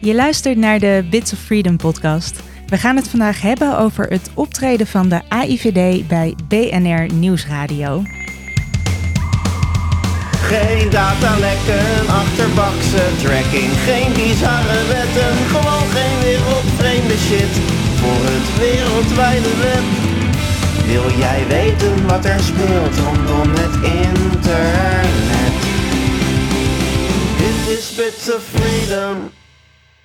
Je luistert naar de Bits of Freedom podcast. We gaan het vandaag hebben over het optreden van de AIVD bij BNR Nieuwsradio. Geen datalekken, achterbakse tracking, geen bizarre wetten, gewoon geen wereldvreemde shit voor het wereldwijde web. Wil jij weten wat er speelt rondom het internet? Dit is Bits of Freedom.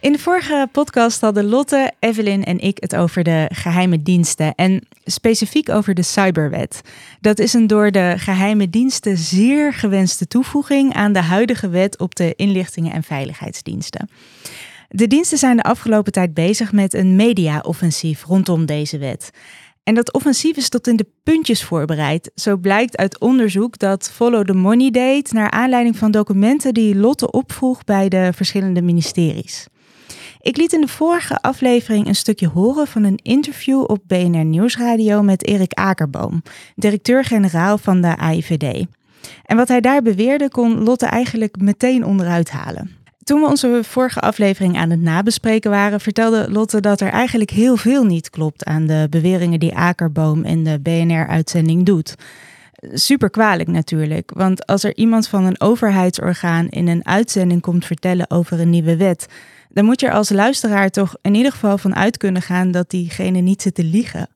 In de vorige podcast hadden Lotte, Evelyn en ik het over de geheime diensten en specifiek over de cyberwet. Dat is een door de geheime diensten zeer gewenste toevoeging aan de huidige wet op de inlichtingen en veiligheidsdiensten. De diensten zijn de afgelopen tijd bezig met een media-offensief rondom deze wet. En dat offensief is tot in de puntjes voorbereid. Zo blijkt uit onderzoek dat Follow the Money deed naar aanleiding van documenten die Lotte opvroeg bij de verschillende ministeries. Ik liet in de vorige aflevering een stukje horen van een interview op BNR Nieuwsradio met Erik Akerboom, directeur-generaal van de AIVD. En wat hij daar beweerde kon Lotte eigenlijk meteen onderuit halen. Toen we onze vorige aflevering aan het nabespreken waren, vertelde Lotte dat er eigenlijk heel veel niet klopt aan de beweringen die Akerboom in de BNR-uitzending doet. Super kwalijk natuurlijk, want als er iemand van een overheidsorgaan in een uitzending komt vertellen over een nieuwe wet, dan moet je er als luisteraar toch in ieder geval van uit kunnen gaan dat diegene niet zit te liegen.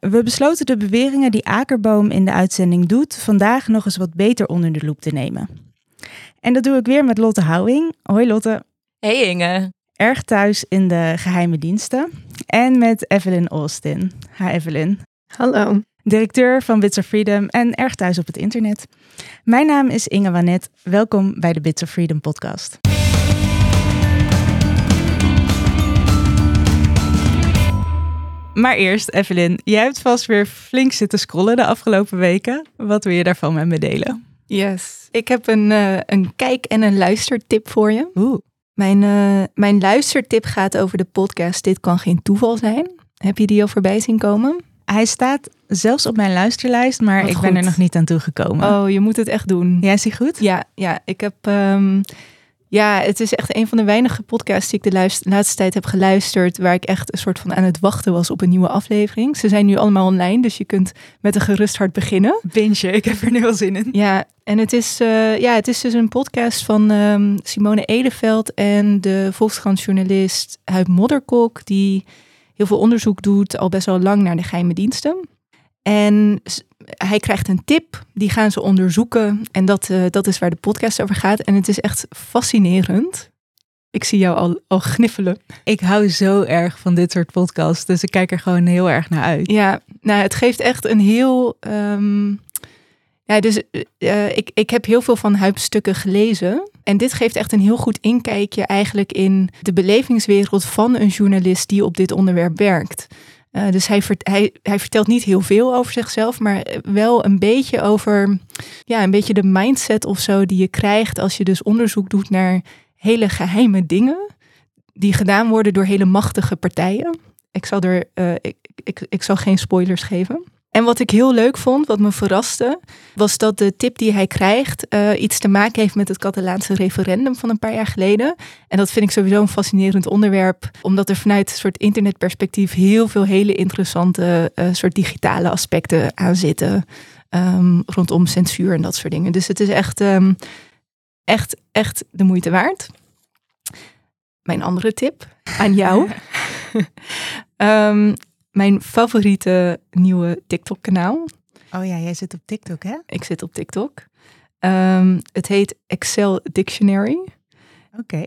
We besloten de beweringen die Akerboom in de uitzending doet vandaag nog eens wat beter onder de loep te nemen. En dat doe ik weer met Lotte Houwing. Hoi Lotte. Hey Inge. Erg thuis in de geheime diensten. En met Evelyn Austin. Hi Evelyn. Hallo. Directeur van Bits of Freedom en erg thuis op het internet. Mijn naam is Inge Wanet. Welkom bij de Bits of Freedom podcast. Maar eerst, Evelyn, jij hebt vast weer flink zitten scrollen de afgelopen weken. Wat wil je daarvan met me delen? Yes. Ik heb een, uh, een kijk- en een luistertip voor je. Oeh. Mijn, uh, mijn luistertip gaat over de podcast Dit kan geen toeval zijn. Heb je die al voorbij zien komen? Hij staat zelfs op mijn luisterlijst, maar Wat ik goed. ben er nog niet aan toegekomen. Oh, je moet het echt doen. Jij is die goed? Ja, ja ik heb. ehm, ja, het is echt een van de weinige podcasts die ik de laatste tijd heb geluisterd. Waar ik echt een soort van aan het wachten was op een nieuwe aflevering. Ze zijn nu allemaal online, dus je kunt met een gerust hart beginnen. Binge, ik heb er nu al zin in. Ja, en het is, eh, ja, het is dus een podcast van ehm, Simone Edeveld en de Volkskrantjournalist Huib Modderkok, die heel veel onderzoek doet, al best wel lang naar de geheime diensten. En hij krijgt een tip, die gaan ze onderzoeken. En dat, eh, dat is waar de podcast over gaat. En het is echt fascinerend. Ik zie jou al, al gniffelen. Ik hou zo erg van dit soort podcasts, dus ik kijk er gewoon heel erg naar uit. Ja, nou, het geeft echt een heel. ehm, ja, dus eh, ik, ik heb heel veel van Huib stukken gelezen. En dit geeft echt een heel goed inkijkje eigenlijk in de belevingswereld van een journalist die op dit onderwerp werkt. Eh, dus hij, hij, hij vertelt niet heel veel over zichzelf, maar wel een beetje over ja, een beetje de mindset of zo die je krijgt als je dus onderzoek doet naar hele geheime dingen die gedaan worden door hele machtige partijen. Ik zal er, eh, ik, ik, ik zal geen spoilers geven. En wat ik heel leuk vond, wat me verraste, was dat de tip die hij krijgt eh, iets te maken heeft met het Catalaanse referendum van een paar jaar geleden. En dat vind ik sowieso een fascinerend onderwerp, omdat er vanuit een soort internetperspectief heel veel hele interessante eh, soort digitale aspecten aan zitten. ehm, rondom censuur en dat soort dingen. Dus het is echt, ehm, echt, echt de moeite waard. Mijn andere tip aan jou. Ehm, mijn favoriete nieuwe TikTok-kanaal. Oh ja, jij zit op TikTok, hè? Ik zit op TikTok. Ehm, het heet Excel Dictionary. Oké.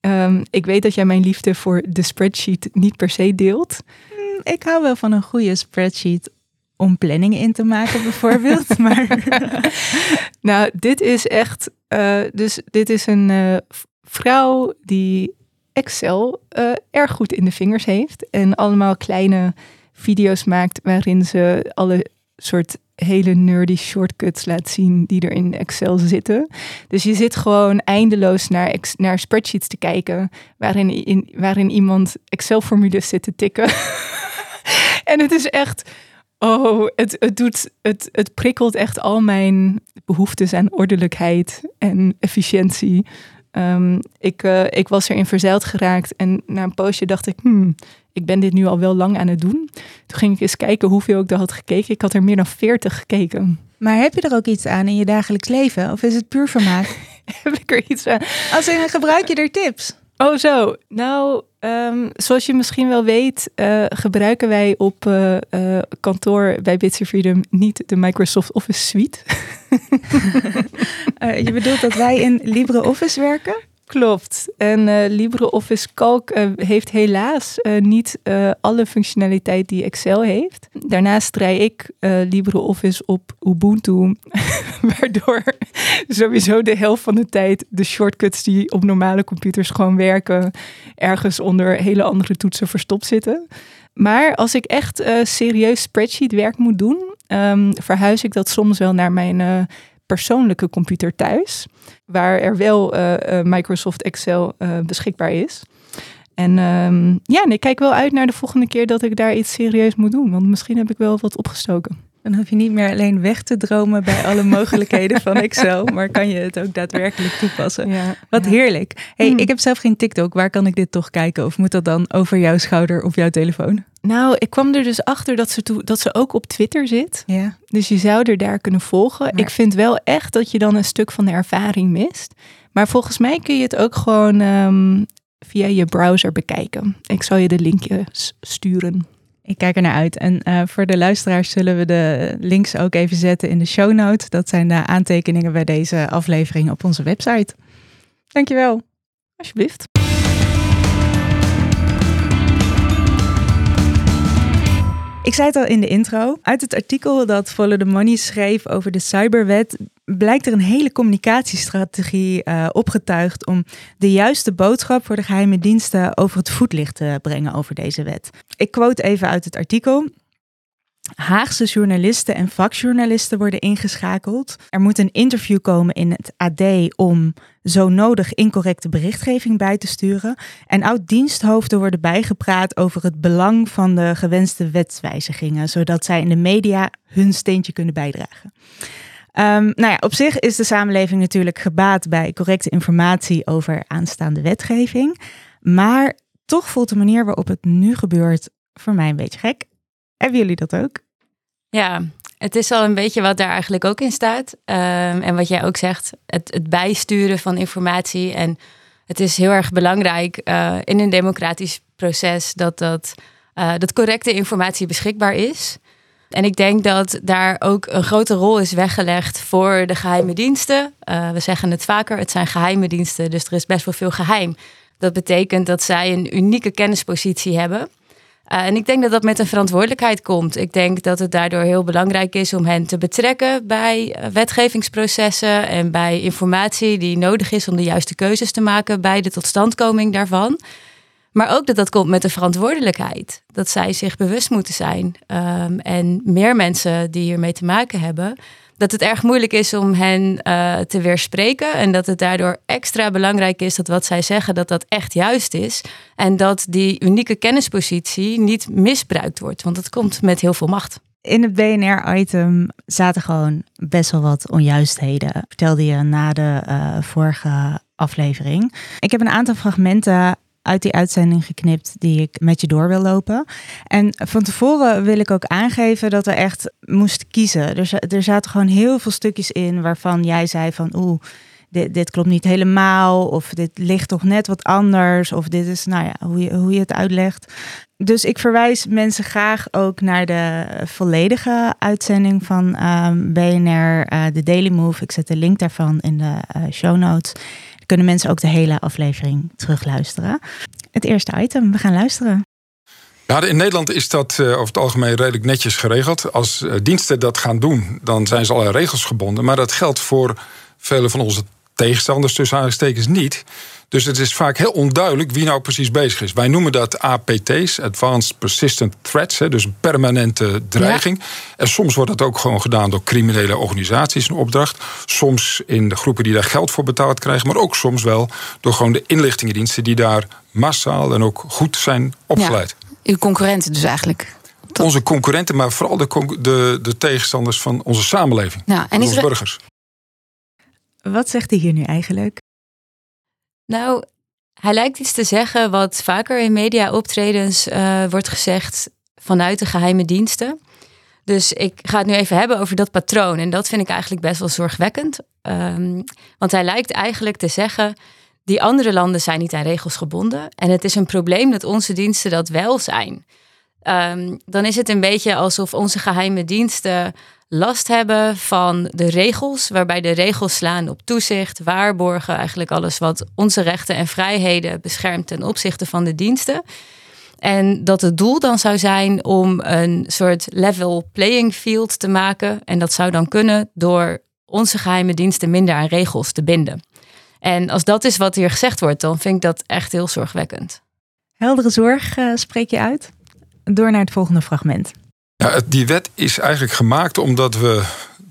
Ehm, ik weet dat jij mijn liefde voor de spreadsheet niet per se deelt. Mm, Ik hou wel van een goede spreadsheet om planningen in te maken, bijvoorbeeld. maar Nou, dit is echt. eh, dus dit is een eh, vrouw die Excel eh, erg goed in de vingers heeft. En allemaal kleine video's maakt waarin ze alle soort hele nerdy shortcuts laat zien die er in Excel zitten. Dus je zit gewoon eindeloos naar, naar spreadsheets te kijken waarin, in, waarin iemand Excel-formules zit te tikken. en het is echt, oh, het, het, doet, het, het prikkelt echt al mijn behoeftes aan ordelijkheid en efficiëntie. Ehm, ik, uh, ik was erin verzeild geraakt en na een poosje dacht ik, hmm, ik ben dit nu al wel lang aan het doen. Toen ging ik eens kijken hoeveel ik er had gekeken. Ik had er meer dan 40 gekeken. Maar heb je er ook iets aan in je dagelijks leven? Of is het puur vermaak? heb ik er iets aan? Als in, gebruik je er tips? Oh zo, nou, ehm, zoals je misschien wel weet, uh, gebruiken wij op uh, uh, kantoor bij Bitsy Freedom niet de Microsoft Office Suite. je bedoelt dat wij in LibreOffice werken? Klopt. En uh, LibreOffice Calc uh, heeft helaas uh, niet alle functionaliteit die Excel heeft. Daarnaast draai ik LibreOffice op Ubuntu, waardoor sowieso de helft van de tijd de shortcuts die op normale computers gewoon werken, ergens onder hele andere toetsen verstopt zitten. Maar als ik echt serieus spreadsheet werk moet doen, um, verhuis ik dat soms wel naar mijn persoonlijke computer thuis, waar er wel uh, uh, Microsoft Excel uh, beschikbaar is. En um, ja, en ik kijk wel uit naar de volgende keer dat ik daar iets serieus moet doen, want misschien heb ik wel wat opgestoken. Dan hoef je niet meer alleen weg te dromen bij alle mogelijkheden van Excel, maar kan je het ook daadwerkelijk toepassen. Ja, Wat ja. heerlijk. Hey, mm. ik heb zelf geen TikTok. Waar kan ik dit toch kijken? Of moet dat dan over jouw schouder op jouw telefoon? Nou, ik kwam er dus achter dat ze, toe, dat ze ook op Twitter zit. Ja. Dus je zou er daar kunnen volgen. Maar... Ik vind wel echt dat je dan een stuk van de ervaring mist. Maar volgens mij kun je het ook gewoon um, via je browser bekijken. Ik zal je de linkjes sturen. Ik kijk er naar uit. En uh, voor de luisteraars zullen we de links ook even zetten in de show notes. Dat zijn de aantekeningen bij deze aflevering op onze website. Dankjewel. Alsjeblieft. Ik zei het al in de intro. Uit het artikel dat Follow the Money schreef over de cyberwet blijkt er een hele communicatiestrategie uh, opgetuigd om de juiste boodschap voor de geheime diensten over het voetlicht te brengen over deze wet. Ik quote even uit het artikel. Haagse journalisten en vakjournalisten worden ingeschakeld. Er moet een interview komen in het AD om zo nodig incorrecte berichtgeving bij te sturen. En oud-diensthoofden worden bijgepraat over het belang van de gewenste wetswijzigingen, zodat zij in de media hun steentje kunnen bijdragen. Um, nou ja, op zich is de samenleving natuurlijk gebaat bij correcte informatie over aanstaande wetgeving. Maar toch voelt de manier waarop het nu gebeurt voor mij een beetje gek. Hebben jullie dat ook? Ja, het is al een beetje wat daar eigenlijk ook in staat. Um, en wat jij ook zegt, het, het, bijsturen van informatie. En het is heel erg belangrijk uh, in een democratisch proces dat, dat, uh, dat correcte informatie beschikbaar is. En ik denk dat daar ook een grote rol is weggelegd voor de geheime diensten. Uh, we zeggen het vaker, het zijn geheime diensten, dus er is best wel veel geheim. Dat betekent dat zij een unieke kennispositie hebben. Uh, en ik denk dat dat met een verantwoordelijkheid komt. Ik denk dat het daardoor heel belangrijk is om hen te betrekken bij uh, wetgevingsprocessen en bij informatie die nodig is om de juiste keuzes te maken bij de totstandkoming daarvan. Maar ook dat dat komt met de verantwoordelijkheid. Dat zij zich bewust moeten zijn. Um, en meer mensen die hiermee te maken hebben. Dat het erg moeilijk is om hen uh, te weerspreken. En dat het daardoor extra belangrijk is dat wat zij zeggen, dat dat echt juist is. En dat die unieke kennispositie niet misbruikt wordt. Want het komt met heel veel macht. In het BNR-item zaten gewoon best wel wat onjuistheden. Vertelde je na de uh, vorige aflevering. Ik heb een aantal fragmenten uit die uitzending geknipt die ik met je door wil lopen. En van tevoren wil ik ook aangeven dat we echt moesten kiezen. Er, er zaten gewoon heel veel stukjes in waarvan jij zei van oeh, dit, klopt niet helemaal. Of dit ligt toch net wat anders. Of dit is, nou ja, hoe je, hoe je het uitlegt. Dus ik verwijs mensen graag ook naar de volledige uitzending van ehm, BNR, uh, eh, de Daily Move. Ik zet de link daarvan in de uh, show notes kunnen mensen ook de hele aflevering terugluisteren. Het eerste item, we gaan luisteren. Ja, in Nederland is dat uh, over het algemeen redelijk netjes geregeld. Als uh, diensten dat gaan doen, dan zijn ze allerlei regels gebonden. Maar dat geldt voor vele van onze tegenstanders, tussen aanstekens niet. Dus het is vaak heel onduidelijk wie nou precies bezig is. Wij noemen dat APT's, Advanced Persistent Threats, dus een permanente dreiging. En soms wordt dat ook gewoon gedaan door criminele organisaties, een opdracht. Soms in de groepen die daar geld voor betaald krijgen, maar ook soms wel door gewoon de inlichtingendiensten die daar massaal en ook goed zijn opgeleid. Ja, uw concurrenten dus eigenlijk. Onze concurrenten, maar vooral de, de, de tegenstanders van onze samenleving, ja, en onze burgers. Wat zegt hij hier nu eigenlijk? Nou, hij lijkt iets te zeggen wat vaker in media-optredens uh, wordt gezegd vanuit de geheime diensten. Dus ik ga het nu even hebben over dat patroon. En dat vind ik eigenlijk best wel zorgwekkend. Um, want hij lijkt eigenlijk te zeggen: die andere landen zijn niet aan regels gebonden. En het is een probleem dat onze diensten dat wel zijn. Um, dan is het een beetje alsof onze geheime diensten last hebben van de regels, waarbij de regels slaan op toezicht, waarborgen, eigenlijk alles wat onze rechten en vrijheden beschermt ten opzichte van de diensten. En dat het doel dan zou zijn om een soort level playing field te maken. En dat zou dan kunnen door onze geheime diensten minder aan regels te binden. En als dat is wat hier gezegd wordt, dan vind ik dat echt heel zorgwekkend. Heldere zorg uh, spreek je uit. Door naar het volgende fragment. Ja, die wet is eigenlijk gemaakt omdat we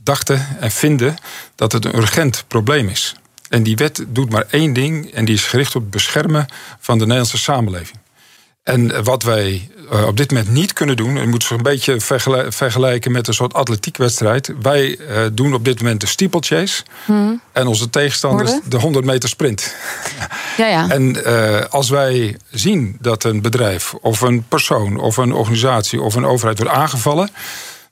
dachten en vinden dat het een urgent probleem is. En die wet doet maar één ding en die is gericht op het beschermen van de Nederlandse samenleving. En wat wij eh, op dit moment niet kunnen doen, en je moet zich een beetje vergelijken met een soort atletiekwedstrijd. Wij uh, doen op dit moment de steeplechase hmm. en onze tegenstanders de 100 meter sprint. Ja, ja. En uh, als wij zien dat een bedrijf of een persoon of een organisatie of een overheid wordt aangevallen,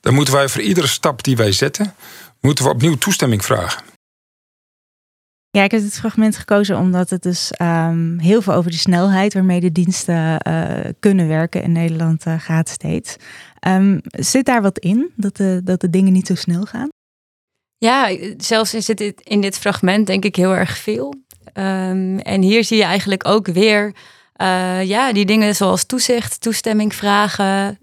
dan moeten wij voor iedere stap die wij zetten, moeten we opnieuw toestemming vragen. Ja, ik heb dit fragment gekozen omdat het dus um, heel veel over de snelheid waarmee de diensten uh, kunnen werken in Nederland uh, gaat steeds. Um, zit daar wat in, dat de, dat de dingen niet zo snel gaan? Ja, zelfs is het in dit fragment denk ik heel erg veel. Um, en hier zie je eigenlijk ook weer uh, ja, die dingen zoals toezicht, toestemming vragen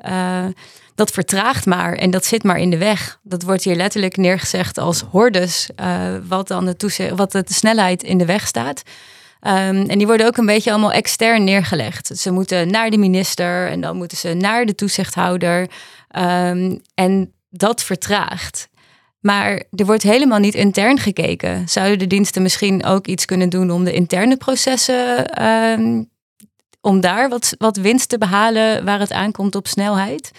dat vertraagt maar en dat zit maar in de weg. Dat wordt hier letterlijk neergezegd als hordes, uh, wat dan de, wat de snelheid in de weg staat. Um, en die worden ook een beetje allemaal extern neergelegd. Ze moeten naar de minister en dan moeten ze naar de toezichthouder. Um, en dat vertraagt. Maar er wordt helemaal niet intern gekeken. Zouden de diensten misschien ook iets kunnen doen om de interne processen, um, om daar wat, wat winst te behalen waar het aankomt op snelheid?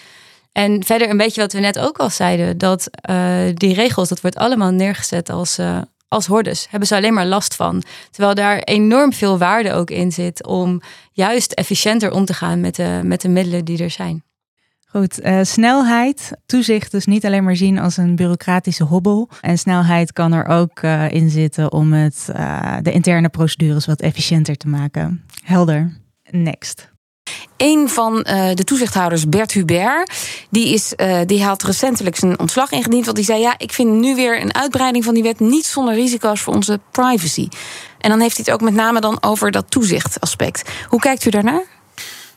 En verder een beetje wat we net ook al zeiden, dat uh, die regels, dat wordt allemaal neergezet als, uh, als hordes. Hebben ze alleen maar last van. Terwijl daar enorm veel waarde ook in zit om juist efficiënter om te gaan met de, met de middelen die er zijn. Goed, uh, snelheid, toezicht dus niet alleen maar zien als een bureaucratische hobbel. En snelheid kan er ook in zitten om het, de interne procedures wat efficiënter te maken. Helder. Next. Een van uh, de toezichthouders, Bert Hubert, die, is, uh, die had recentelijk zijn ontslag ingediend. Want die zei: Ja, ik vind nu weer een uitbreiding van die wet niet zonder risico's voor onze privacy. En dan heeft hij het ook met name dan over dat toezichtaspect. Hoe kijkt u daarnaar?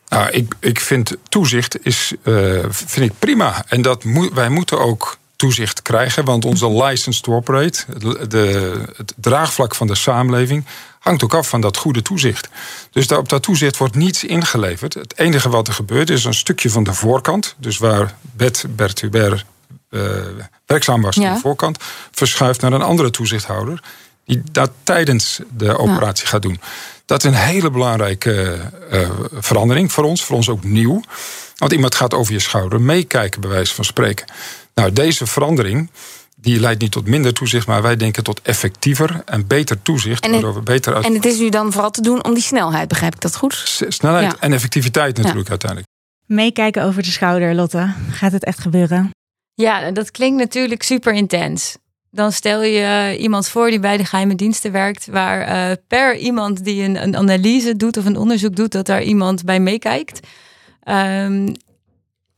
Nou, ik, ik vind toezicht is, uh, vind ik prima. En dat wij moeten ook toezicht krijgen. Want onze license to operate, de, het draagvlak van de samenleving, hangt ook af van dat goede toezicht. Dus daar, op dat toezicht wordt niets ingeleverd. Het enige wat er gebeurt is een stukje van de voorkant. Dus waar Bert Hubert uh, werkzaam was aan de voorkant, verschuift naar een andere toezichthouder. Die dat tijdens de operatie gaat doen. Dat is een hele belangrijke uh, verandering voor ons, voor ons ook nieuw. Want iemand gaat over je schouder meekijken, bij wijze van spreken. Nou, deze verandering die leidt niet tot minder toezicht, maar wij denken tot effectiever en beter toezicht. En, het, we beter uit... en het is nu dan vooral te doen om die snelheid, begrijp ik dat goed? snelheid en effectiviteit natuurlijk uiteindelijk. Meekijken over de schouder, Lotte. Gaat het echt gebeuren? Ja, dat klinkt natuurlijk super intens. Dan stel je iemand voor die bij de geheime diensten werkt, waar uh, per iemand die een, een, analyse doet of een onderzoek doet, dat daar iemand bij meekijkt. Um,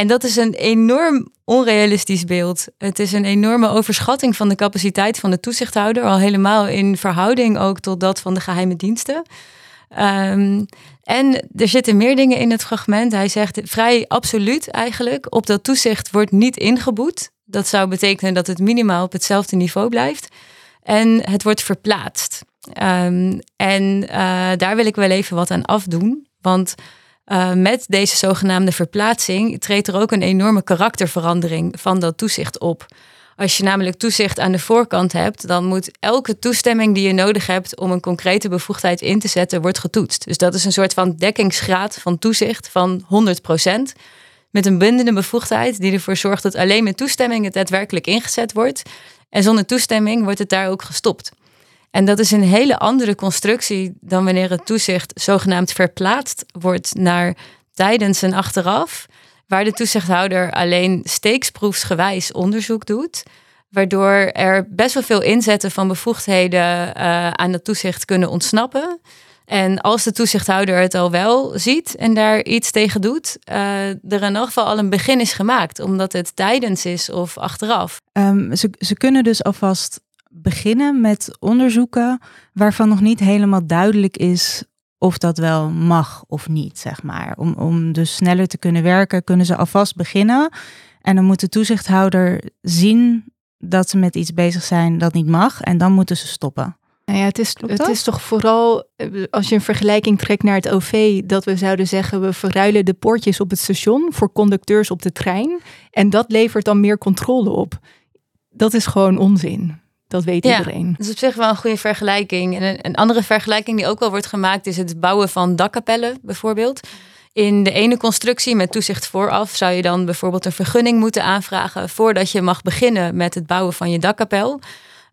en dat is een enorm onrealistisch beeld. Het is een enorme overschatting van de capaciteit van de toezichthouder, al helemaal in verhouding ook tot dat van de geheime diensten. Um, en er zitten meer dingen in het fragment. Hij zegt vrij absoluut eigenlijk, op dat toezicht wordt niet ingeboet. Dat zou betekenen dat het minimaal op hetzelfde niveau blijft. En het wordt verplaatst. Um, en uh, daar wil ik wel even wat aan afdoen. Want uh, met deze zogenaamde verplaatsing treedt er ook een enorme karakterverandering van dat toezicht op. Als je namelijk toezicht aan de voorkant hebt, dan moet elke toestemming die je nodig hebt om een concrete bevoegdheid in te zetten, wordt getoetst. Dus dat is een soort van dekkingsgraad van toezicht van 100%. Met een bindende bevoegdheid die ervoor zorgt dat alleen met toestemming het daadwerkelijk ingezet wordt. En zonder toestemming wordt het daar ook gestopt. En dat is een hele andere constructie dan wanneer het toezicht zogenaamd verplaatst wordt naar tijdens en achteraf, waar de toezichthouder alleen steeksproefsgewijs onderzoek doet, waardoor er best wel veel inzetten van bevoegdheden uh, aan het toezicht kunnen ontsnappen. En als de toezichthouder het al wel ziet en daar iets tegen doet, uh, er in elk geval al een begin is gemaakt, omdat het tijdens is of achteraf. Um, ze, ze kunnen dus alvast beginnen met onderzoeken waarvan nog niet helemaal duidelijk is of dat wel mag of niet, zeg maar. Om, om dus sneller te kunnen werken, kunnen ze alvast beginnen. En dan moet de toezichthouder zien dat ze met iets bezig zijn dat niet mag. En dan moeten ze stoppen. Nou ja, het is, het is toch vooral, eh, als je een vergelijking trekt naar het OV, dat we zouden zeggen, we verruilen de poortjes op het station voor conducteurs op de trein. En dat levert dan meer controle op. Dat is gewoon onzin. Dat weet ja, iedereen. Dat is op zich wel een goede vergelijking. En een, een, andere vergelijking die ook wel wordt gemaakt is het bouwen van dakkapellen bijvoorbeeld. In de ene constructie met toezicht vooraf zou je dan bijvoorbeeld een vergunning moeten aanvragen voordat je mag beginnen met het bouwen van je dakkapel.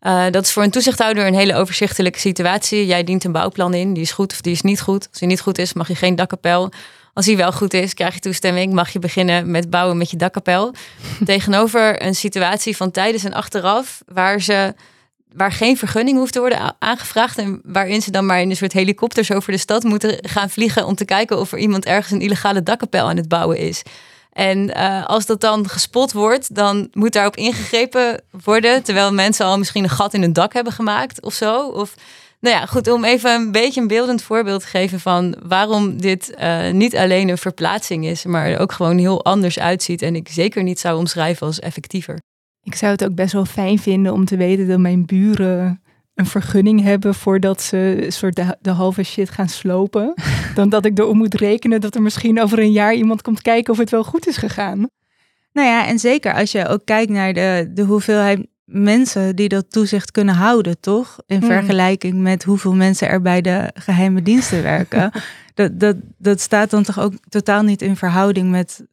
Uh, dat is voor een toezichthouder een hele overzichtelijke situatie. Jij dient een bouwplan in, die is goed of die is niet goed. Als die niet goed is, mag je geen dakkapel. Als die wel goed is, krijg je toestemming, mag je beginnen met bouwen met je dakkapel. Tegenover een situatie van tijdens en achteraf, waar ze waar geen vergunning hoeft te worden aangevraagd. En waarin ze dan maar in een soort helikopters over de stad moeten gaan vliegen om te kijken of er iemand ergens een illegale dakkapel aan het bouwen is. En uh, als dat dan gespot wordt, dan moet daarop ingegrepen worden. Terwijl mensen al misschien een gat in hun dak hebben gemaakt of zo. Of nou ja, goed, om even een beetje een beeldend voorbeeld te geven van waarom dit uh, niet alleen een verplaatsing is, maar er ook gewoon heel anders uitziet. En ik zeker niet zou omschrijven als effectiever. Ik zou het ook best wel fijn vinden om te weten dat mijn buren een vergunning hebben voordat ze soort de, de halve shit gaan slopen. dan dat ik erop moet rekenen dat er misschien over een jaar iemand komt kijken of het wel goed is gegaan. Nou ja, en zeker als je ook kijkt naar de, de hoeveelheid mensen die dat toezicht kunnen houden, toch? In hmm. vergelijking met hoeveel mensen er bij de geheime diensten werken. dat, dat, dat staat dan toch ook totaal niet in verhouding met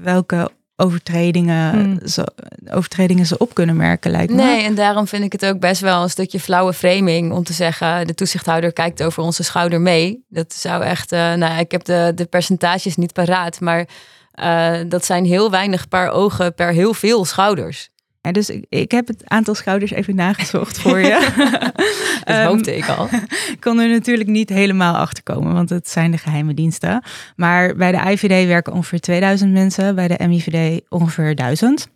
welke overtredingen, hmm. zo, overtredingen ze op kunnen merken, lijkt me. Nee, en daarom vind ik het ook best wel een stukje flauwe framing om te zeggen: de toezichthouder kijkt over onze schouder mee. Dat zou echt, uh, nou, ik heb de, de percentages niet paraat, maar uh, dat zijn heel weinig paar ogen per heel veel schouders. Ja, dus ik, ik, heb het aantal schouders even nagezocht voor je. dat um, hoopte ik al. Ik kon er natuurlijk niet helemaal achter komen, want het zijn de geheime diensten. Maar bij de IVD werken ongeveer 2000 mensen, bij de MIVD ongeveer 1000.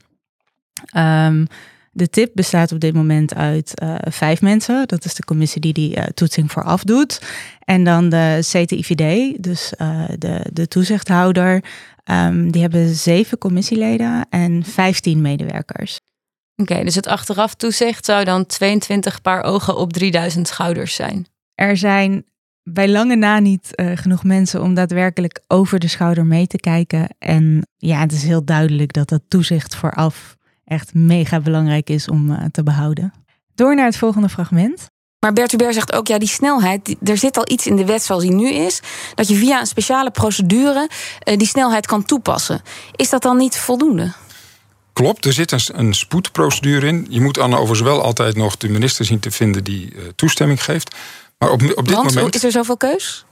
Um, de tip bestaat op dit moment uit uh, vijf mensen. Dat is de commissie die die uh, toetsing vooraf doet. En dan de CTIVD, dus uh, de, de toezichthouder. Um, die hebben zeven commissieleden en 15 medewerkers. Oké, dus het achteraf toezicht zou dan 22 paar ogen op 3000 schouders zijn. Er zijn bij lange na niet uh, genoeg mensen om daadwerkelijk over de schouder mee te kijken. En ja, het is heel duidelijk dat dat toezicht vooraf echt mega belangrijk is om uh, te behouden. Door naar het volgende fragment. Maar Bert Hubert zegt ook, ja, die snelheid, er zit al iets in de wet zoals die nu is, dat je via een speciale procedure uh, die snelheid kan toepassen. Is dat dan niet voldoende? Klopt, er zit een, een, spoedprocedure in. Je moet dan overigens wel altijd nog de minister zien te vinden die uh, toestemming geeft. Maar op, op dit Want, moment. Is er zoveel keus?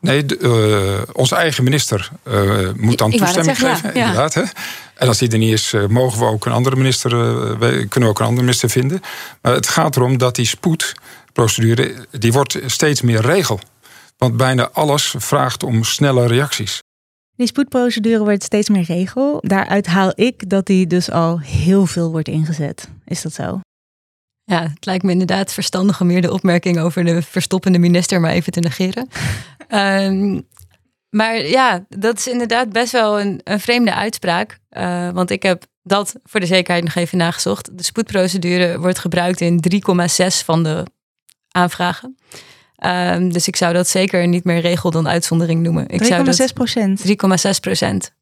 Nee, de, uh, onze eigen minister uh, moet dan Ik toestemming zeggen, geven. Ja. Inderdaad, hè? En als die er niet is, mogen we ook een andere minister, kunnen we ook een andere minister vinden. Maar het gaat erom dat die spoedprocedure, die wordt steeds meer regel. Want bijna alles vraagt om snelle reacties. Die spoedprocedure wordt steeds meer regel. Daaruit haal ik dat die dus al heel veel wordt ingezet. Is dat zo? Ja, het lijkt me inderdaad verstandig om meer de opmerking over de verstoppende minister maar even te negeren. um, maar ja, dat is inderdaad best wel een, een vreemde uitspraak. Uh, want ik heb dat voor de zekerheid nog even nagezocht. De spoedprocedure wordt gebruikt in 3,6 van de aanvragen. Um, dus ik zou dat zeker niet meer regel dan uitzondering noemen. 3,6 procent? 3,6 procent.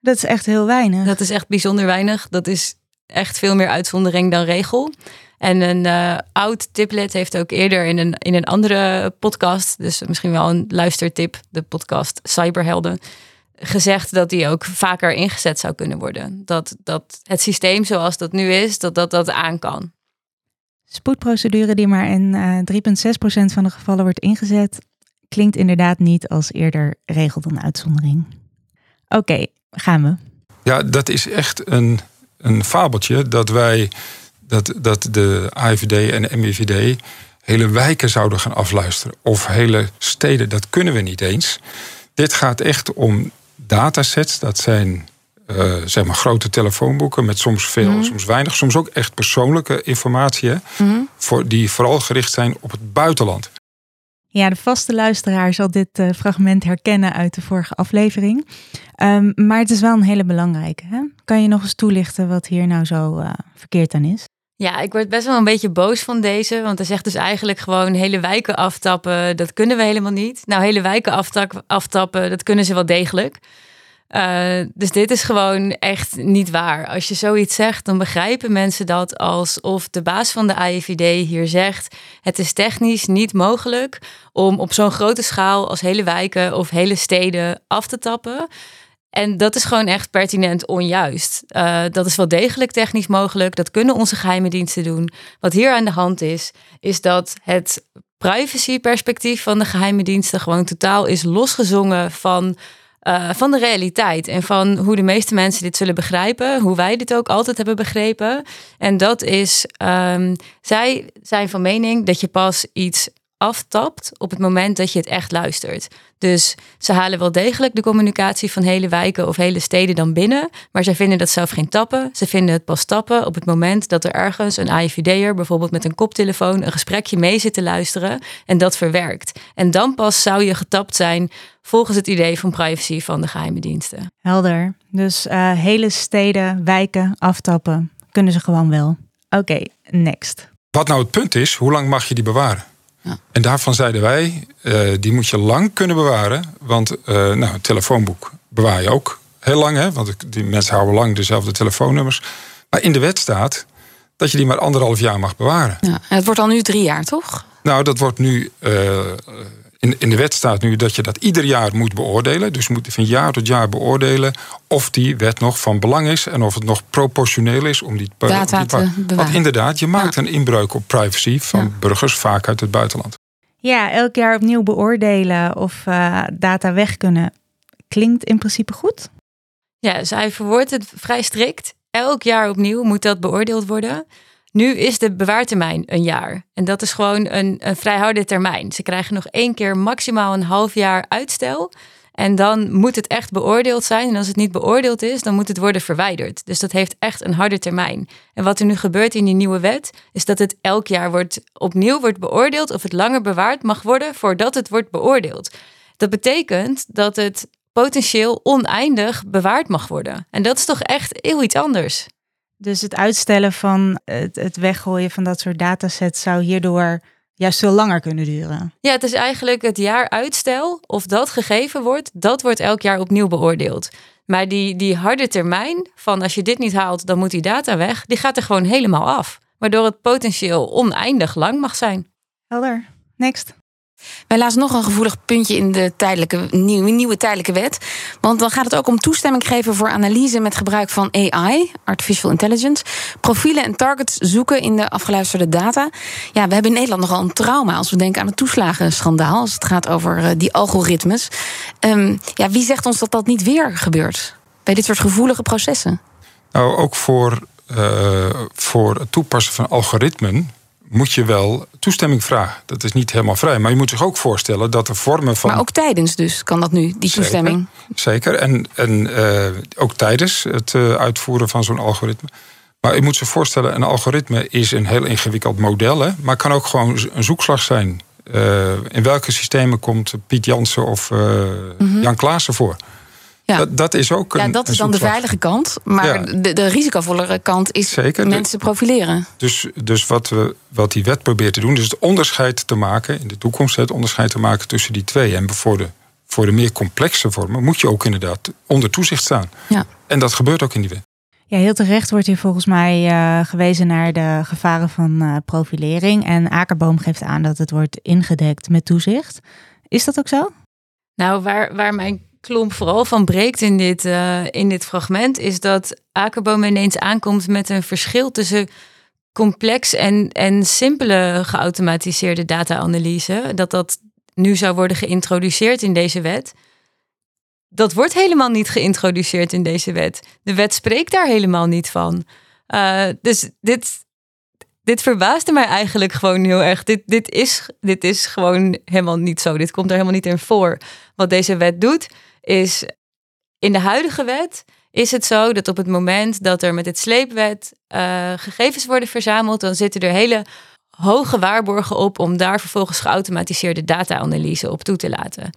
Dat is echt heel weinig. Dat is echt bijzonder weinig. Dat is echt veel meer uitzondering dan regel. En een uh, oud tiplet heeft ook eerder in een, in een andere podcast, dus misschien wel een luistertip, de podcast Cyberhelden, gezegd dat die ook vaker ingezet zou kunnen worden. Dat, dat het systeem zoals dat nu is, dat dat, dat aan kan. Spoedprocedure die maar in uh, 3,6% van de gevallen wordt ingezet, klinkt inderdaad niet als eerder regel dan uitzondering. Oké, gaan we. Ja, dat is echt een, een fabeltje dat wij, dat, dat de AIVD en de MIVD hele wijken zouden gaan afluisteren. Of hele steden, dat kunnen we niet eens. Dit gaat echt om datasets, dat zijn uh, zeg maar grote telefoonboeken met soms veel, mhm. soms weinig, soms ook echt persoonlijke informatie, mhm. voor, die vooral gericht zijn op het buitenland. Ja, de vaste luisteraar zal dit uh, fragment herkennen uit de vorige aflevering. Um, maar het is wel een hele belangrijke. Hè? Kan je nog eens toelichten wat hier nou zo uh, verkeerd aan is? Ja, ik word best wel een beetje boos van deze. Want hij zegt dus eigenlijk gewoon hele wijken aftappen. Dat kunnen we helemaal niet. Nou, hele wijken aftappen, dat kunnen ze wel degelijk. Uh, dus dit is gewoon echt niet waar. Als je zoiets zegt, dan begrijpen mensen dat alsof de baas van de AIVD hier zegt: het is technisch niet mogelijk om op zo'n grote schaal als hele wijken of hele steden af te tappen. En dat is gewoon echt pertinent onjuist. Uh, dat is wel degelijk technisch mogelijk. Dat kunnen onze geheime diensten doen. Wat hier aan de hand is, is dat het privacyperspectief van de geheime diensten gewoon totaal is losgezongen van uh, van de realiteit en van hoe de meeste mensen dit zullen begrijpen, hoe wij dit ook altijd hebben begrepen. En dat is, um, zij zijn van mening dat je pas iets aftapt op het moment dat je het echt luistert. Dus ze halen wel degelijk de communicatie van hele wijken of hele steden dan binnen, maar zij vinden dat zelf geen tappen. Ze vinden het pas tappen op het moment dat er ergens een AIVD'er bijvoorbeeld met een koptelefoon een gesprekje mee zit te luisteren en dat verwerkt. En dan pas zou je getapt zijn volgens het idee van privacy van de geheime diensten. Helder. Dus uh, hele steden, wijken aftappen kunnen ze gewoon wel. Oké, next. Wat nou het punt is, hoe lang mag je die bewaren? Ja. En daarvan zeiden wij, uh, die moet je lang kunnen bewaren. Want uh, nou, een telefoonboek bewaar je ook heel lang. Hè? Want die mensen houden lang dezelfde telefoonnummers. Maar in de wet staat dat je die maar anderhalf jaar mag bewaren. Ja, het wordt al nu drie jaar, toch? Nou, dat wordt nu uh, in, in de wet staat nu dat je dat ieder jaar moet beoordelen. Dus moet van jaar tot jaar beoordelen of die wet nog van belang is en of het nog proportioneel is om die data te bewaren. Want inderdaad, je maakt een inbreuk op privacy van burgers vaak uit het buitenland. Ja, elk jaar opnieuw beoordelen of uh, data weg kunnen klinkt in principe goed. Ja, zij verwoordt het vrij strikt. Elk jaar opnieuw moet dat beoordeeld worden. Nu is de bewaartermijn een jaar. En dat is gewoon een, een vrij harde termijn. Ze krijgen nog één keer maximaal een half jaar uitstel. En dan moet het echt beoordeeld zijn. En als het niet beoordeeld is, dan moet het worden verwijderd. Dus dat heeft echt een harde termijn. En wat er nu gebeurt in die nieuwe wet, is dat het elk jaar wordt, opnieuw wordt beoordeeld of het langer bewaard mag worden voordat het wordt beoordeeld. Dat betekent dat het potentieel oneindig bewaard mag worden. En dat is toch echt heel iets anders. Dus het uitstellen van het, het weggooien van dat soort datasets zou hierdoor juist veel langer kunnen duren. Ja, het is eigenlijk het jaar uitstel of dat gegeven wordt, dat wordt elk jaar opnieuw beoordeeld. Maar die, die harde termijn van als je dit niet haalt, dan moet die data weg, die gaat er gewoon helemaal af. Waardoor het potentieel oneindig lang mag zijn. Helder. Next. Wij nog een gevoelig puntje in de tijdelijke, nieuwe, tijdelijke wet. Want dan gaat het ook om toestemming geven voor analyse met gebruik van AI, artificial intelligence, profielen en targets zoeken in de afgeluisterde data. Ja, we hebben in Nederland nogal een trauma als we denken aan het toeslagenschandaal, als het gaat over uh, die algoritmes. Um, ja, wie zegt ons dat dat niet weer gebeurt bij dit soort gevoelige processen? Nou, ook voor, uh, voor het toepassen van algoritmen moet je wel toestemming vragen. Dat is niet helemaal vrij. Maar je moet zich ook voorstellen dat er vormen van. Maar ook tijdens dus kan dat nu, die toestemming. Zeker. En, en uh, ook tijdens het uh, uitvoeren van zo'n algoritme. Maar je moet zich voorstellen, een algoritme is een heel ingewikkeld model. Hè, maar kan ook gewoon een zoekslag zijn. Uh, in welke systemen komt Piet Jansen of mm -hmm. Jan Klaassen voor? Ja. Dat, dat, is ook een, Ja, dat is dan de veilige kant. Maar de, de risicovollere kant is Zeker. mensen profileren. Dus, dus wat, we, wat die wet probeert te doen... is het onderscheid te maken, in de toekomst... het onderscheid te maken tussen die twee. En voor de, voor de meer complexe vormen... moet je ook inderdaad onder toezicht staan. Ja. En dat gebeurt ook in die wet. Ja, heel terecht wordt hier volgens mij uh, gewezen naar de gevaren van uh, profilering. En Akerboom geeft aan dat het wordt ingedekt met toezicht. Is dat ook zo? Nou, waar, waar mijn klomp vooral van breekt in dit, uh, in dit fragment, is dat Akerboom ineens aankomt met een verschil tussen complex en, en simpele geautomatiseerde data-analyse, dat dat nu zou worden geïntroduceerd in deze wet. Dat wordt helemaal niet geïntroduceerd in deze wet. De wet spreekt daar helemaal niet van. Uh, dus dit, dit verbaasde mij eigenlijk gewoon heel erg. Dit, dit, is, dit is gewoon helemaal niet zo. Dit komt er helemaal niet in voor. Wat deze wet doet, is in de huidige wet is het zo dat op het moment dat er met het sleepwet uh, gegevens worden verzameld, dan zitten er hele hoge waarborgen op om daar vervolgens geautomatiseerde data-analyse op toe te laten.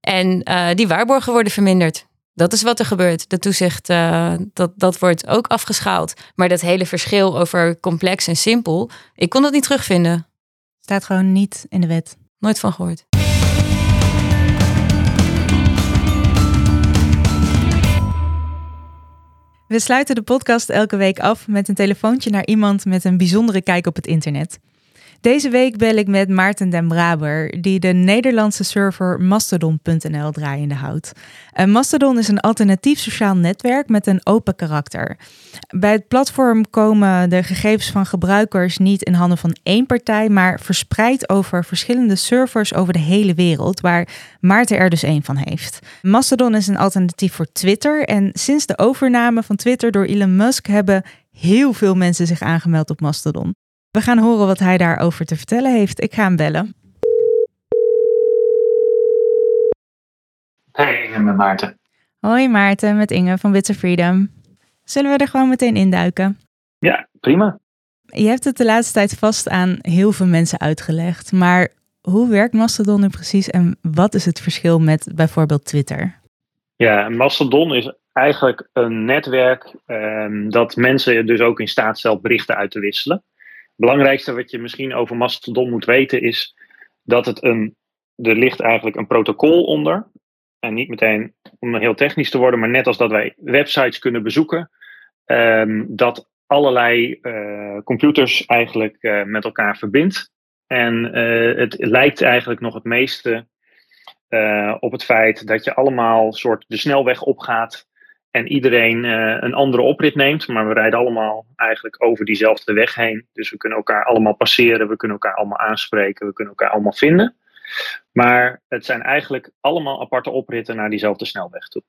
En uh, die waarborgen worden verminderd. Dat is wat er gebeurt. De toezicht, uh, dat, dat wordt ook afgeschaald. Maar dat hele verschil over complex en simpel, ik kon dat niet terugvinden. Staat gewoon niet in de wet. Nooit van gehoord. We sluiten de podcast elke week af met een telefoontje naar iemand met een bijzondere kijk op het internet. Deze week bel ik met Maarten den Braber, die de Nederlandse server Mastodon.nl draaiende houdt. Mastodon is een alternatief sociaal netwerk met een open karakter. Bij het platform komen de gegevens van gebruikers niet in handen van één partij, maar verspreid over verschillende servers over de hele wereld, waar Maarten er dus één van heeft. Mastodon is een alternatief voor Twitter en sinds de overname van Twitter door Elon Musk hebben heel veel mensen zich aangemeld op Mastodon. We gaan horen wat hij daarover te vertellen heeft. Ik ga hem bellen. Hey, Inge met Maarten. Hoi Maarten, met Inge van Bits Freedom. Zullen we er gewoon meteen induiken? Ja, prima. Je hebt het de laatste tijd vast aan heel veel mensen uitgelegd, maar hoe werkt Mastodon nu precies en wat is het verschil met bijvoorbeeld Twitter? Ja, Mastodon is eigenlijk een netwerk um, dat mensen dus ook in staat stelt berichten uit te wisselen belangrijkste wat je misschien over Mastodon moet weten is dat het een, er ligt eigenlijk een protocol onder. En niet meteen om heel technisch te worden, maar net als dat wij websites kunnen bezoeken, um, dat allerlei uh, computers eigenlijk uh, met elkaar verbindt. En uh, het lijkt eigenlijk nog het meeste op het feit dat je allemaal soort de snelweg opgaat en iedereen uh, een andere oprit neemt. Maar we rijden allemaal eigenlijk over diezelfde weg heen. Dus we kunnen elkaar allemaal passeren, we kunnen elkaar allemaal aanspreken, we kunnen elkaar allemaal vinden. Maar het zijn eigenlijk allemaal aparte opritten naar diezelfde snelweg toe.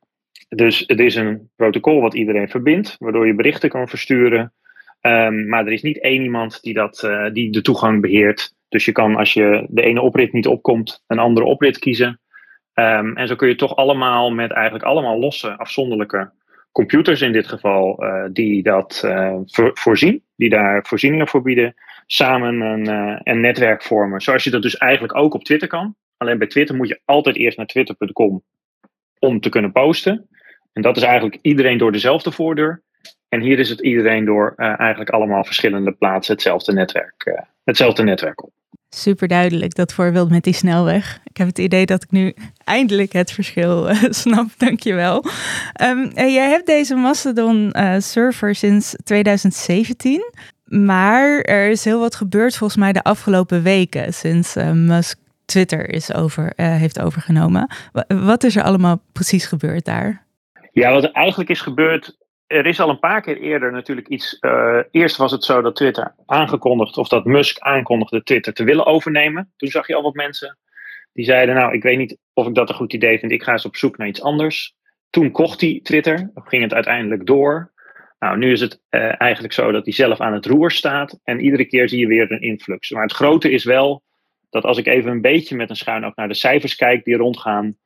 Dus het is een protocol wat iedereen verbindt, waardoor je berichten kan versturen. Um, maar er is niet één iemand die, dat, uh, die de toegang beheert. Dus je kan als je de ene oprit niet opkomt, een andere oprit kiezen. Um, en zo kun je toch allemaal met eigenlijk allemaal losse, afzonderlijke computers in dit geval, uh, die dat uh, voorzien, die daar voorzieningen voor bieden, samen een, uh, een netwerk vormen. Zoals je dat dus eigenlijk ook op Twitter kan. Alleen bij Twitter moet je altijd eerst naar twitter.com om te kunnen posten. En dat is eigenlijk iedereen door dezelfde voordeur. En hier is het iedereen door eigenlijk allemaal verschillende plaatsen hetzelfde netwerk, hetzelfde netwerk op. Super duidelijk, dat voorbeeld met die snelweg. Ik heb het idee dat ik nu eindelijk het verschil uh, snap. Dankjewel. Um, jij hebt deze Mastodon uh, server sinds 2017. Maar er is heel wat gebeurd volgens mij de afgelopen weken sinds Musk Twitter is over, heeft overgenomen. wat is er allemaal precies gebeurd daar? Ja, wat er eigenlijk is gebeurd er is al een paar keer eerder natuurlijk iets. Uh, eerst was het zo dat Twitter aangekondigd, of dat Musk aankondigde Twitter te willen overnemen. Toen zag je al wat mensen die zeiden: Nou, ik weet niet of ik dat een goed idee vind, ik ga eens op zoek naar iets anders. Toen kocht hij Twitter, ging het uiteindelijk door. Nou, nu is het uh, eigenlijk zo dat hij zelf aan het roer staat en iedere keer zie je weer een influx. Maar het grote is wel dat als ik even een beetje met een schuin ook naar de cijfers kijk die rondgaan,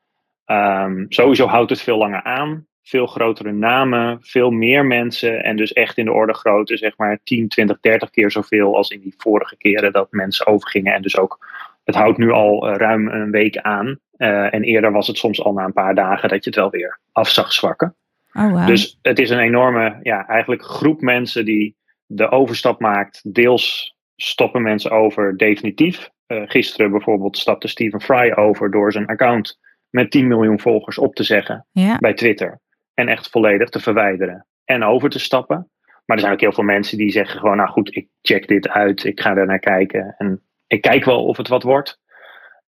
um, sowieso houdt het veel langer aan veel grotere namen, veel meer mensen en dus echt in de orde grootte, zeg maar 10, 20, 30 keer zoveel als in die vorige keren dat mensen overgingen. En dus ook, het houdt nu al uh, ruim een week aan. Uh, en eerder was het soms al na een paar dagen dat je het wel weer af zag zwakken. Oh, wow. Dus het is een enorme, ja, eigenlijk groep mensen die de overstap maakt. Deels stoppen mensen over definitief. Uh, gisteren bijvoorbeeld stapte Stephen Fry over door zijn account met 10 miljoen volgers op te zeggen ja. bij Twitter en echt volledig te verwijderen en over te stappen. Maar er zijn ook heel veel mensen die zeggen gewoon, nou goed, ik check dit uit, ik ga er naar kijken en ik kijk wel of het wat wordt.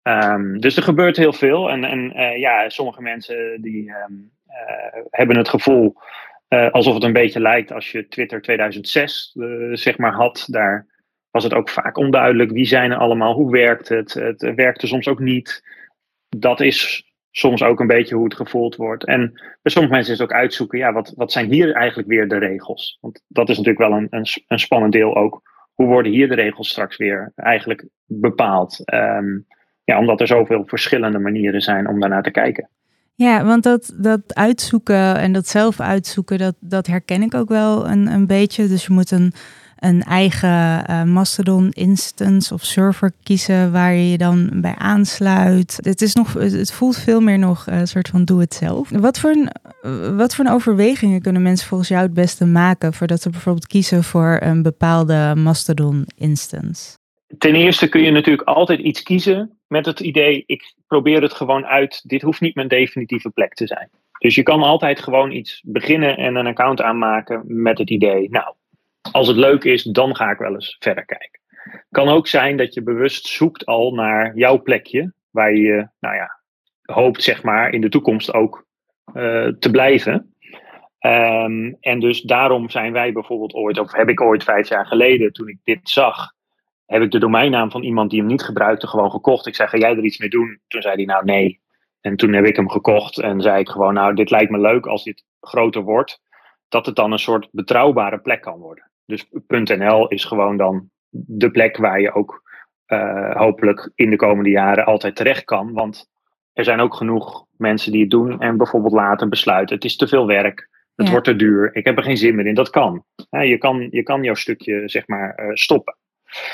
Um, dus er gebeurt heel veel en, en uh, ja, sommige mensen die um, uh, hebben het gevoel Eh, alsof het een beetje lijkt als je Twitter 2006 eh, zeg maar had. Daar was het ook vaak onduidelijk. Wie zijn er allemaal? Hoe werkt het? Het werkte soms ook niet. Dat is soms ook een beetje hoe het gevoeld wordt. En bij sommige mensen is het ook uitzoeken, ja, wat, wat zijn hier eigenlijk weer de regels? Want dat is natuurlijk wel een, een, een spannend deel ook. Hoe worden hier de regels straks weer eigenlijk bepaald? Ehm, ja, omdat er zoveel verschillende manieren zijn om daarnaar te kijken. Ja, want dat, dat uitzoeken en dat zelf uitzoeken, dat, dat herken ik ook wel een, een beetje. Dus je moet een, een eigen uh, Mastodon instance of server kiezen waar je je dan bij aansluit. Het, is nog, het voelt veel meer nog een soort van doe het zelf. Wat voor, een, wat voor een overwegingen kunnen mensen volgens jou het beste maken voordat ze bijvoorbeeld kiezen voor een bepaalde Mastodon instance? Ten eerste kun je natuurlijk altijd iets kiezen met het idee, ik probeer het gewoon uit. Dit hoeft niet mijn definitieve plek te zijn. Dus je kan altijd gewoon iets beginnen en een account aanmaken met het idee, nou, als het leuk is, dan ga ik wel eens verder kijken. Kan ook zijn dat je bewust zoekt al naar jouw plekje, waar je, nou ja, hoopt zeg maar in de toekomst ook uh, te blijven. Um, en dus daarom zijn wij bijvoorbeeld ooit, of heb ik ooit vijf jaar geleden, toen ik dit zag, heb ik de domeinnaam van iemand die hem niet gebruikte gewoon gekocht. Ik zei, ga jij er iets mee doen? Toen zei hij, nou nee. En toen heb ik hem gekocht en zei ik gewoon, nou dit lijkt me leuk als dit groter wordt, dat het dan een soort betrouwbare plek kan worden. Dus .nl is gewoon dan de plek waar je ook uh, hopelijk in de komende jaren altijd terecht kan. Want er zijn ook genoeg mensen die het doen en bijvoorbeeld later besluiten, het is te veel werk. Het wordt te duur. Ik heb er geen zin meer in. Dat kan. je, kan je kan jouw stukje zeg maar uh, stoppen.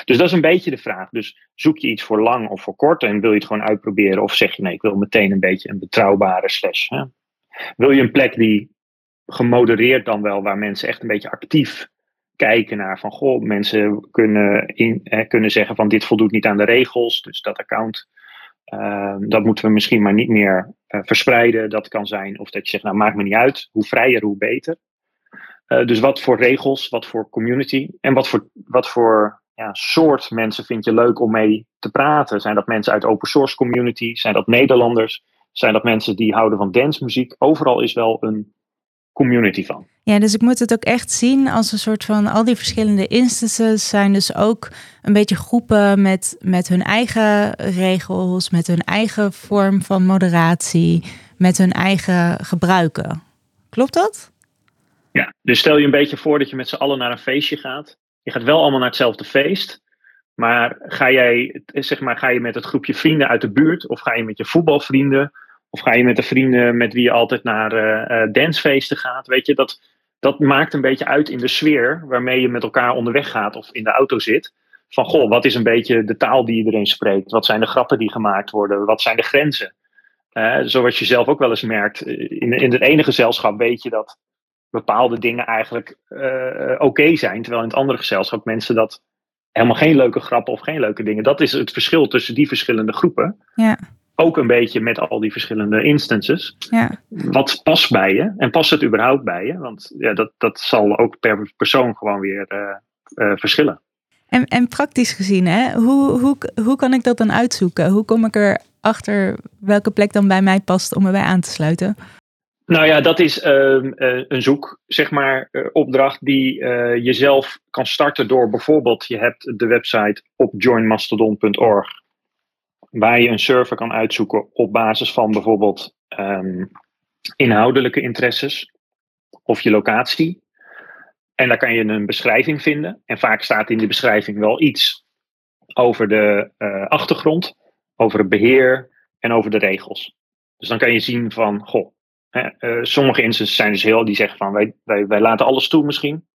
Dus dat is een beetje de vraag. Dus zoek je iets voor lang of voor kort en wil je het gewoon uitproberen? Of zeg je nee, ik wil meteen een beetje een betrouwbare slash. Hè? Wil je een plek die gemodereerd dan wel, waar mensen echt een beetje actief kijken naar van goh, mensen kunnen, in, eh, kunnen zeggen van dit voldoet niet aan de regels. Dus dat account, uh, dat moeten we misschien maar niet meer uh, verspreiden. Dat kan zijn. Of dat je zegt, nou maakt me niet uit. Hoe vrijer, hoe beter. Uh, dus wat voor regels, wat voor community en wat voor, wat voor ja, soort mensen vind je leuk om mee te praten? Zijn dat mensen uit open source community? Zijn dat Nederlanders? Zijn dat mensen die houden van dancemuziek? Overal is wel een community van. Ja, dus ik moet het ook echt zien als een soort van al die verschillende instances zijn dus ook een beetje groepen met, met hun eigen regels, met hun eigen vorm van moderatie, met hun eigen gebruiken. Klopt dat? Ja, dus stel je een beetje voor dat je met z'n allen naar een feestje gaat. Je gaat wel allemaal naar hetzelfde feest. Maar ga jij, zeg maar, ga je met het groepje vrienden uit de buurt of ga je met je voetbalvrienden of ga je met de vrienden met wie je altijd naar uh, dancefeesten gaat? Weet je, dat, dat maakt een beetje uit in de sfeer waarmee je met elkaar onderweg gaat of in de auto zit. Van goh, wat is een beetje de taal die iedereen spreekt? Wat zijn de grappen die gemaakt worden? Wat zijn de grenzen? Uh, zoals je zelf ook wel eens merkt, in, in het ene gezelschap weet je dat bepaalde dingen eigenlijk oké zijn. Terwijl in het andere gezelschap mensen dat helemaal geen leuke grappen of geen leuke dingen. Dat is het verschil tussen die verschillende groepen. Ja ook een beetje met al die verschillende instances. Ja. Wat past bij je en past het überhaupt bij je? Want ja, dat, dat zal ook per persoon gewoon weer uh, uh, verschillen. En, en praktisch gezien, hè, hoe, hoe, hoe kan ik dat dan uitzoeken? Hoe kom ik erachter welke plek dan bij mij past om erbij aan te sluiten? Nou ja, dat is uh, een zoek, zeg maar, opdracht die je zelf kan starten door bijvoorbeeld, je hebt de website op joinmastodon.org waar je een server kan uitzoeken op basis van bijvoorbeeld um, inhoudelijke interesses of je locatie. En daar kan je een beschrijving vinden. En vaak staat in de beschrijving wel iets over de uh, achtergrond, over het beheer en over de regels. Dus dan kan je zien van, goh, hè, uh, sommige instances zijn dus heel, die zeggen van, wij, wij, wij laten alles toe misschien.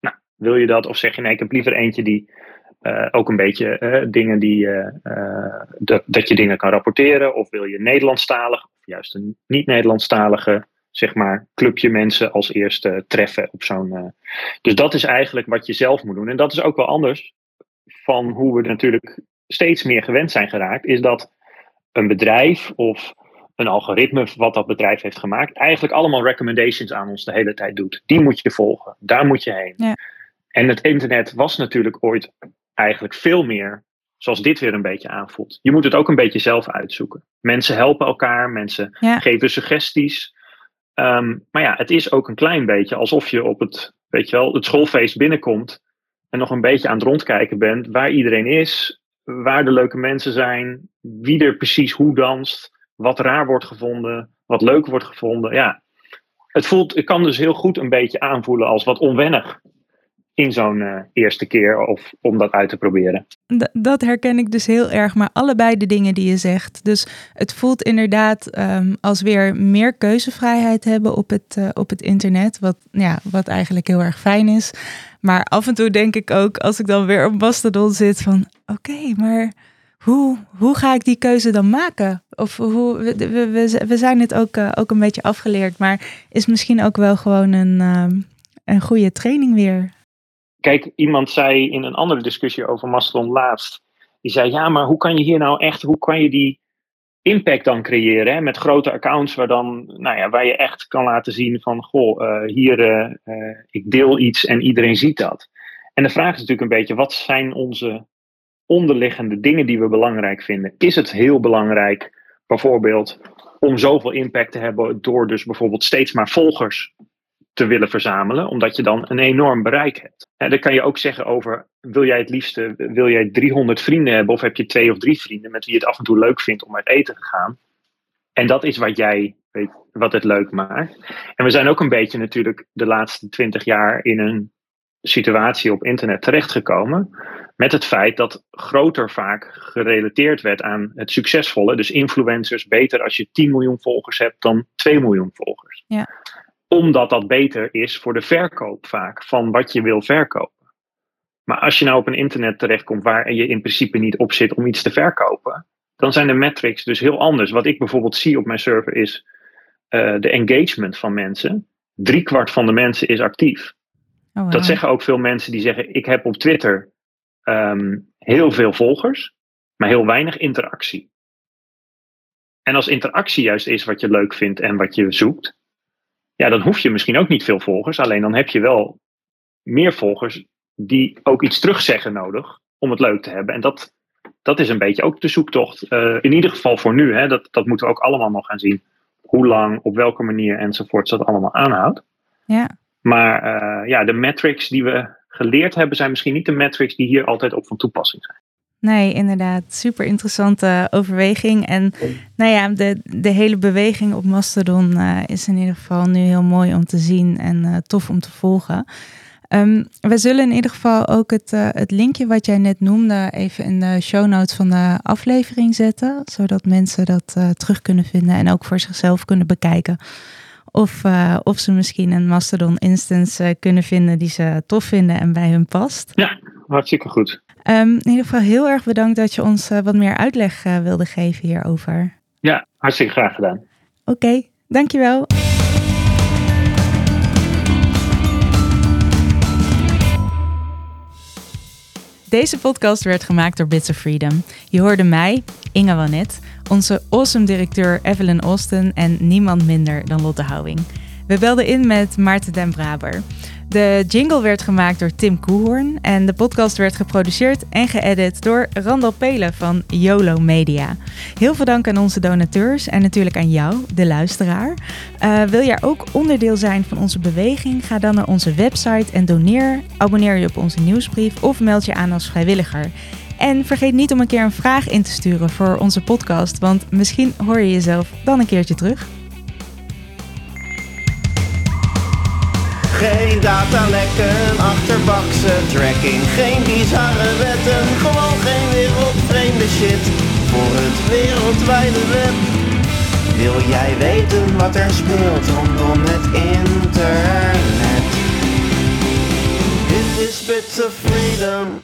Nou, wil je dat? Of zeg je nee, ik heb liever eentje die uh, ook een beetje uh, dingen die uh, dat, dat je dingen kan rapporteren. Of wil je Nederlandstalig, of juist een niet-Nederlandstalige, zeg maar, clubje mensen als eerste treffen op zo'n. dus dat is eigenlijk wat je zelf moet doen. En dat is ook wel anders van hoe we natuurlijk steeds meer gewend zijn geraakt. Is dat een bedrijf of een algoritme wat dat bedrijf heeft gemaakt, eigenlijk allemaal recommendations aan ons de hele tijd doet. Die moet je volgen, daar moet je heen. Ja. En het internet was natuurlijk ooit eigenlijk veel meer zoals dit weer een beetje aanvoelt. Je moet het ook een beetje zelf uitzoeken. Mensen helpen elkaar, mensen Ja. geven suggesties. Ehm, maar ja, het is ook een klein beetje alsof je op het, weet je wel, het schoolfeest binnenkomt en nog een beetje aan het rondkijken bent waar iedereen is, waar de leuke mensen zijn, wie er precies hoe danst, wat raar wordt gevonden, wat leuk wordt gevonden. Ja, het, voelt, het kan dus heel goed een beetje aanvoelen als wat onwennig in zo'n uh, eerste keer of om dat uit te proberen. Dat herken ik dus heel erg, maar allebei de dingen die je zegt. Dus het voelt inderdaad um, als weer meer keuzevrijheid hebben op het, uh, op het internet, wat, ja, wat eigenlijk heel erg fijn is. Maar af en toe denk ik ook, als ik dan weer op Mastodon zit, van oké, maar hoe, hoe ga ik die keuze dan maken? Of hoe, we, we, we zijn het ook, uh, ook een beetje afgeleerd, maar is misschien ook wel gewoon een, uh, een goede training weer. Kijk, iemand zei in een andere discussie over Mastodon laatst, die zei ja, maar hoe kan je hier nou echt, hoe kan je die impact dan creëren hè? met grote accounts waar, dan, nou ja, waar je echt kan laten zien van goh, uh, hier, uh, ik deel iets en iedereen ziet dat. En de vraag is natuurlijk een beetje, wat zijn onze onderliggende dingen die we belangrijk vinden. Is het heel belangrijk, bijvoorbeeld, om zoveel impact te hebben door dus bijvoorbeeld steeds maar volgers te willen verzamelen, omdat je dan een enorm bereik hebt. En dan kan je ook zeggen over, wil jij het liefste, wil jij 300 vrienden hebben of heb je twee of drie vrienden met wie je het af en toe leuk vindt om uit eten te gaan? En dat is wat jij weet, wat het leuk maakt. En we zijn ook een beetje natuurlijk de laatste twintig jaar in een situatie op internet terechtgekomen. Met het feit dat groter vaak gerelateerd werd aan het succesvolle. Dus influencers beter als je 10 miljoen volgers hebt dan 2 miljoen volgers. Ja. Omdat dat beter is voor de verkoop vaak van wat je wil verkopen. Maar als je nou op een internet terechtkomt waar je in principe niet op zit om iets te verkopen. Dan zijn de metrics dus heel anders. Wat ik bijvoorbeeld zie op mijn server is uh, de engagement van mensen. Driekwart van de mensen is actief. Oh, wow. Dat zeggen ook veel mensen die zeggen: Ik heb op Twitter um, heel veel volgers, maar heel weinig interactie. En als interactie juist is wat je leuk vindt en wat je zoekt, ja, dan hoef je misschien ook niet veel volgers. Alleen dan heb je wel meer volgers die ook iets terugzeggen nodig om het leuk te hebben. En dat, dat is een beetje ook de zoektocht. Uh, in ieder geval voor nu, hè, dat, dat moeten we ook allemaal nog gaan zien. Hoe lang, op welke manier enzovoort dat allemaal aanhoudt. Ja. Maar uh, ja, de metrics die we geleerd hebben, zijn misschien niet de metrics die hier altijd op van toepassing zijn. Nee, inderdaad. Super interessante overweging. En nou ja, de, de hele beweging op Mastodon uh, is in ieder geval nu heel mooi om te zien en uh, tof om te volgen. Um, we zullen in ieder geval ook het, uh, het linkje wat jij net noemde even in de show notes van de aflevering zetten, zodat mensen dat terug kunnen vinden en ook voor zichzelf kunnen bekijken of, of ze misschien een Mastodon instance kunnen vinden die ze tof vinden en bij hun past. Ja, hartstikke goed. Um, in ieder geval heel erg bedankt dat je ons uh, wat meer uitleg wilde geven hierover. Ja, hartstikke graag gedaan. Oké, okay, dankjewel. Deze podcast werd gemaakt door Bits of Freedom. Je hoorde mij, Inge Wanet, onze awesome directeur Evelyn Austin en niemand minder dan Lotte Houwing. We belden in met Maarten den Braber. De jingle werd gemaakt door Tim Koehoorn en de podcast werd geproduceerd en geëdit door Randal Pelen van YOLO Media. Heel veel dank aan onze donateurs en natuurlijk aan jou, de luisteraar. Uh, wil jij ook onderdeel zijn van onze beweging? Ga dan naar onze website en doneer. Abonneer je op onze nieuwsbrief of meld je aan als vrijwilliger. En vergeet niet om een keer een vraag in te sturen voor onze podcast, want misschien hoor je jezelf dan een keertje terug. Geen datalekken, achterbakse tracking, geen bizarre wetten, gewoon geen wereldvreemde shit voor het wereldwijde web. Wil jij weten wat er speelt rondom het internet? Dit is Bits of Freedom.